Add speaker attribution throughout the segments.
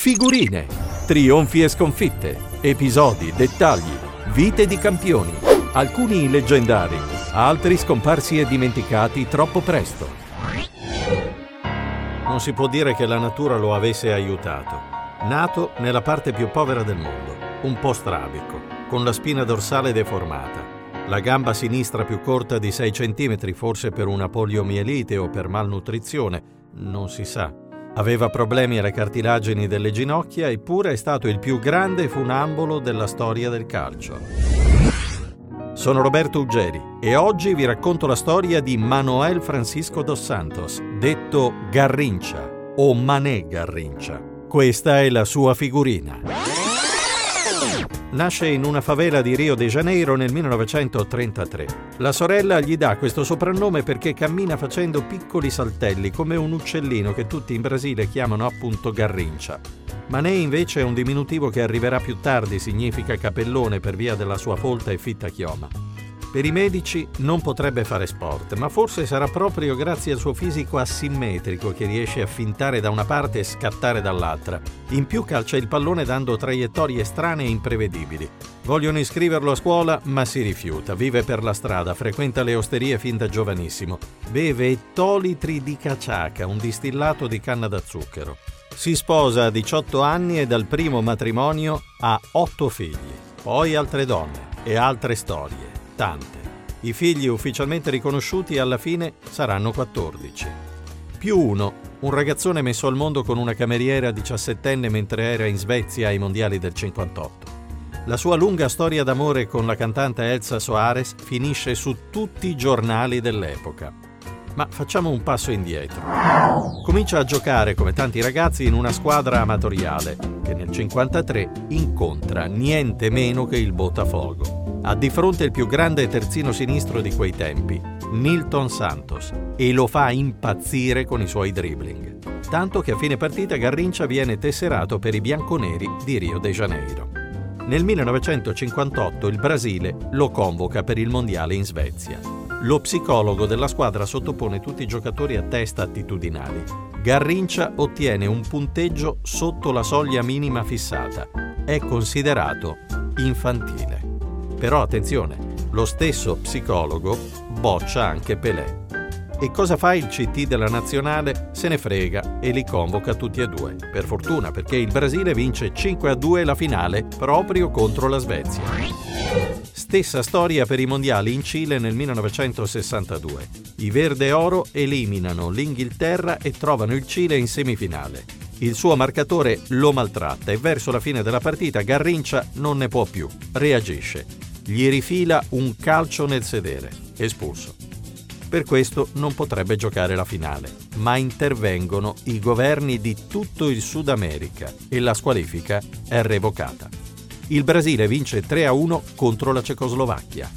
Speaker 1: Figurine, trionfi e sconfitte, episodi, dettagli, vite di campioni, alcuni leggendari, altri scomparsi e dimenticati troppo presto. Non si può dire che la natura lo avesse aiutato. Nato nella parte più povera del mondo, un po' strabico, con la spina dorsale deformata, la gamba sinistra più corta di 6 cm, forse per una poliomielite o per malnutrizione, non si sa Aveva problemi alle cartilagini delle ginocchia eppure è stato il più grande funambolo della storia del calcio. Sono Roberto Uggeri e oggi vi racconto la storia di Manuel Francisco dos Santos, detto Garrincia o Mané Garrincia. Questa è la sua figurina. Nasce in una favela di Rio de Janeiro nel 1933. La sorella gli dà questo soprannome perché cammina facendo piccoli saltelli come un uccellino che tutti in Brasile chiamano appunto garrincia. Mané invece è un diminutivo che arriverà più tardi, significa capellone per via della sua folta e fitta chioma. Per i medici non potrebbe fare sport, ma forse sarà proprio grazie al suo fisico asimmetrico che riesce a fintare da una parte e scattare dall'altra. In più calcia il pallone dando traiettorie strane e imprevedibili. Vogliono iscriverlo a scuola, ma si rifiuta. Vive per la strada, frequenta le osterie fin da giovanissimo. Beve ettolitri di caciaca, un distillato di canna da zucchero. Si sposa a 18 anni e dal primo matrimonio ha 8 figli. Poi altre donne e altre storie tante. I figli ufficialmente riconosciuti alla fine saranno 14. Più uno, un ragazzone messo al mondo con una cameriera diciassettenne mentre era in Svezia ai mondiali del 58. La sua lunga storia d'amore con la cantante Elsa Soares finisce su tutti i giornali dell'epoca. Ma facciamo un passo indietro. Comincia a giocare come tanti ragazzi in una squadra amatoriale che nel 53 incontra niente meno che il Botafogo ha di fronte il più grande terzino sinistro di quei tempi, Nilton Santos, e lo fa impazzire con i suoi dribbling. Tanto che a fine partita Garrincia viene tesserato per i bianconeri di Rio de Janeiro. Nel 1958 il Brasile lo convoca per il mondiale in Svezia. Lo psicologo della squadra sottopone tutti i giocatori a test attitudinali. Garrincia ottiene un punteggio sotto la soglia minima fissata. È considerato infantile. Però attenzione, lo stesso psicologo boccia anche Pelé. E cosa fa il CT della nazionale? Se ne frega e li convoca tutti e due. Per fortuna, perché il Brasile vince 5 a 2 la finale proprio contro la Svezia. Stessa storia per i mondiali in Cile nel 1962. I Verde Oro eliminano l'Inghilterra e trovano il Cile in semifinale. Il suo marcatore lo maltratta e verso la fine della partita Garrincia non ne può più, reagisce gli rifila un calcio nel sedere, espulso. Per questo non potrebbe giocare la finale, ma intervengono i governi di tutto il Sud America e la squalifica è revocata. Il Brasile vince 3-1 contro la Cecoslovacchia.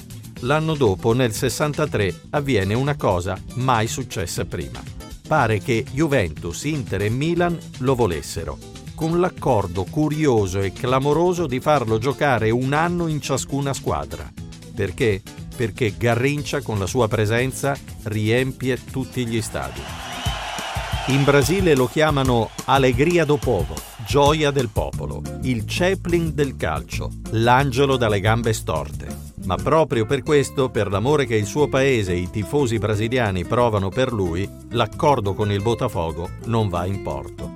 Speaker 1: L'anno dopo, nel 63, avviene una cosa mai successa prima. Pare che Juventus, Inter e Milan lo volessero con l'accordo curioso e clamoroso di farlo giocare un anno in ciascuna squadra. Perché? Perché Garrincia con la sua presenza riempie tutti gli stadi. In Brasile lo chiamano Alegria do Povo, gioia del popolo, il Chaplin del calcio, l'angelo dalle gambe storte. Ma proprio per questo, per l'amore che il suo paese e i tifosi brasiliani provano per lui, l'accordo con il Botafogo non va in porto.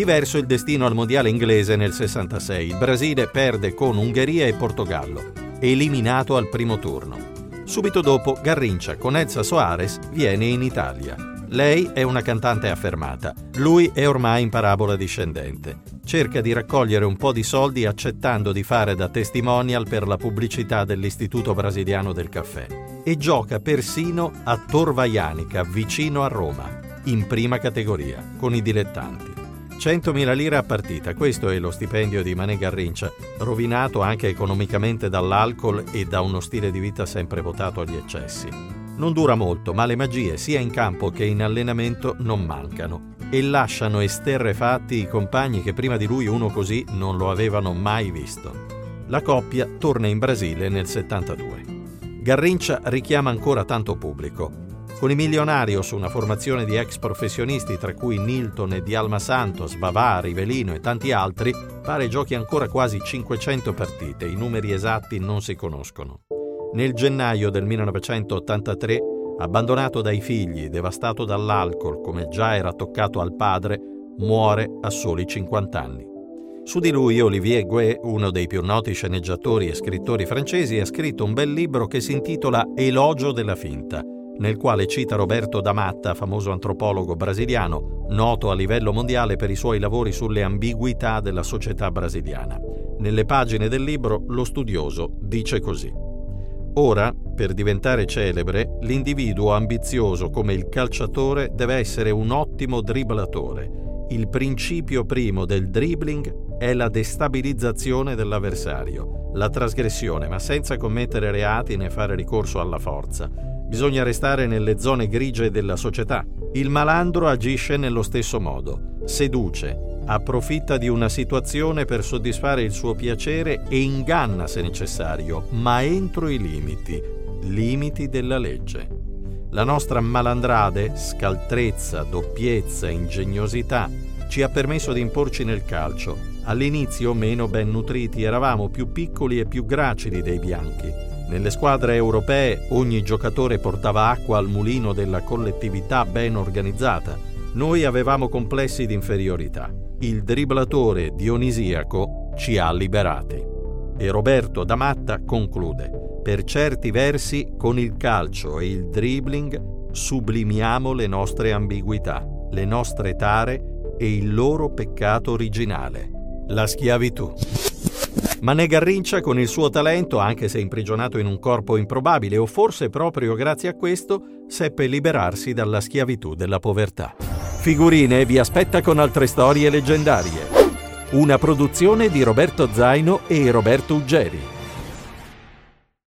Speaker 1: Diverso il destino al mondiale inglese nel 66. Il Brasile perde con Ungheria e Portogallo, eliminato al primo turno. Subito dopo Garrincia con Elsa Soares viene in Italia. Lei è una cantante affermata, lui è ormai in parabola discendente. Cerca di raccogliere un po' di soldi accettando di fare da testimonial per la pubblicità dell'Istituto Brasiliano del Caffè e gioca persino a Torvaianica, vicino a Roma, in prima categoria, con i dilettanti. 100.000 lire a partita, questo è lo stipendio di Mané Garrincia, rovinato anche economicamente dall'alcol e da uno stile di vita sempre votato agli eccessi. Non dura molto, ma le magie sia in campo che in allenamento non mancano e lasciano esterrefatti i compagni che prima di lui uno così non lo avevano mai visto. La coppia torna in Brasile nel 72. Garrincia richiama ancora tanto pubblico, Con i milionari su una formazione di ex professionisti tra cui Nilton e Dialma Santos, Bavà, Rivelino e tanti altri, pare giochi ancora quasi 500 partite, i numeri esatti non si conoscono. Nel gennaio del 1983, abbandonato dai figli, devastato dall'alcol come già era toccato al padre, muore a soli 50 anni. Su di lui Olivier Gué, uno dei più noti sceneggiatori e scrittori francesi, ha scritto un bel libro che si intitola Elogio della finta, nel quale cita Roberto D'Amatta, famoso antropologo brasiliano, noto a livello mondiale per i suoi lavori sulle ambiguità della società brasiliana. Nelle pagine del libro lo studioso dice così. Ora, per diventare celebre, l'individuo ambizioso come il calciatore deve essere un ottimo dribblatore. Il principio primo del dribbling è la destabilizzazione dell'avversario, la trasgressione, ma senza commettere reati né fare ricorso alla forza. Bisogna restare nelle zone grigie della società. Il malandro agisce nello stesso modo, seduce, approfitta di una situazione per soddisfare il suo piacere e inganna se necessario, ma entro i limiti, limiti della legge. La nostra malandrade, scaltrezza, doppiezza, ingegnosità ci ha permesso di imporci nel calcio, All'inizio meno ben nutriti eravamo più piccoli e più gracili dei bianchi. Nelle squadre europee ogni giocatore portava acqua al mulino della collettività ben organizzata. Noi avevamo complessi di inferiorità. Il dribblatore dionisiaco ci ha liberati. E Roberto D'Amatta conclude: Per certi versi, con il calcio e il dribbling sublimiamo le nostre ambiguità, le nostre tare e il loro peccato originale la schiavitù. Ma ne garrincia con il suo talento, anche se imprigionato in un corpo improbabile, o forse proprio grazie a questo, seppe liberarsi dalla schiavitù della povertà. Figurine vi aspetta con altre storie leggendarie. Una produzione di Roberto Zaino e Roberto Uggeri.